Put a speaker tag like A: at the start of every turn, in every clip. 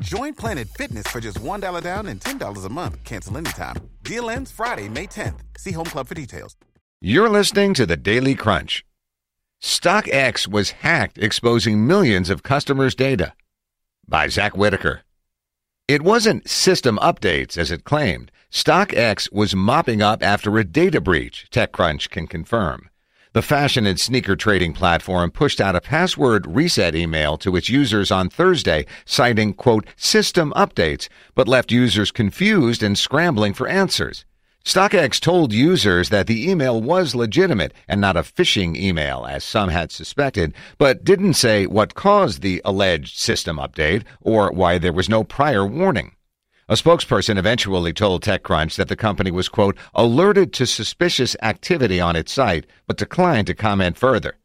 A: Join Planet Fitness for just $1 down and $10 a month. Cancel anytime. Deal ends Friday, May 10th. See Home Club for details.
B: You're listening to the Daily Crunch. StockX was hacked, exposing millions of customers' data. By Zack Whittaker. It wasn't system updates as it claimed. StockX was mopping up after a data breach, TechCrunch can confirm. The fashion and sneaker trading platform pushed out a password reset email to its users on Thursday, citing, quote, system updates, but left users confused and scrambling for answers. StockX told users that the email was legitimate and not a phishing email, as some had suspected, but didn't say what caused the alleged system update or why there was no prior warning. A spokesperson eventually told TechCrunch that the company was, quote, alerted to suspicious activity on its site, but declined to comment further.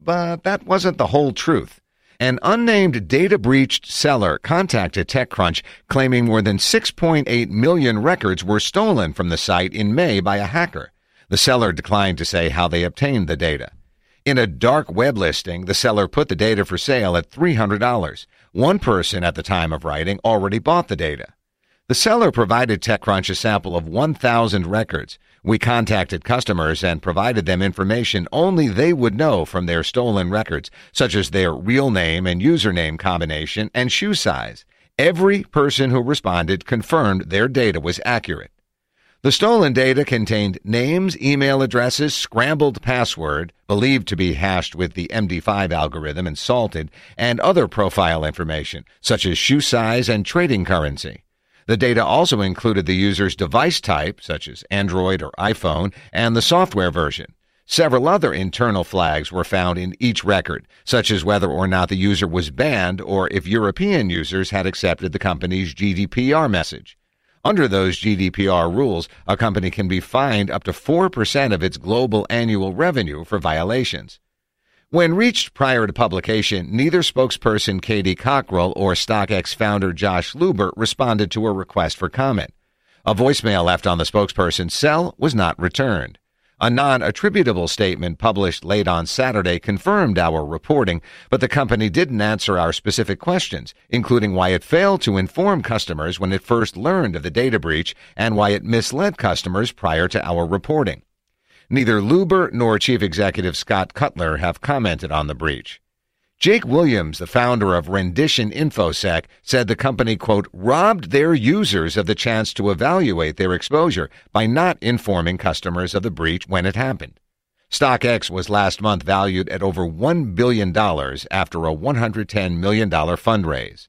B: But that wasn't the whole truth. An unnamed data breached seller contacted TechCrunch claiming more than 6.8 million records were stolen from the site in May by a hacker. The seller declined to say how they obtained the data. In a dark web listing, the seller put the data for sale at $300. One person at the time of writing already bought the data. The seller provided TechCrunch a sample of 1,000 records. We contacted customers and provided them information only they would know from their stolen records, such as their real name and username combination and shoe size. Every person who responded confirmed their data was accurate. The stolen data contained names, email addresses, scrambled password, believed to be hashed with the MD5 algorithm and salted, and other profile information, such as shoe size and trading currency. The data also included the user's device type, such as Android or iPhone, and the software version. Several other internal flags were found in each record, such as whether or not the user was banned or if European users had accepted the company's GDPR message. Under those GDPR rules, a company can be fined up to 4% of its global annual revenue for violations. When reached prior to publication, neither spokesperson Katie Cockrell or StockX founder Josh Luber responded to a request for comment. A voicemail left on the spokesperson's cell was not returned. A non-attributable statement published late on Saturday confirmed our reporting, but the company didn't answer our specific questions, including why it failed to inform customers when it first learned of the data breach and why it misled customers prior to our reporting. Neither Luber nor Chief Executive Scott Cutler have commented on the breach. Jake Williams, the founder of Rendition InfoSec, said the company, quote, robbed their users of the chance to evaluate their exposure by not informing customers of the breach when it happened. StockX was last month valued at over $1 billion after a $110 million fundraise.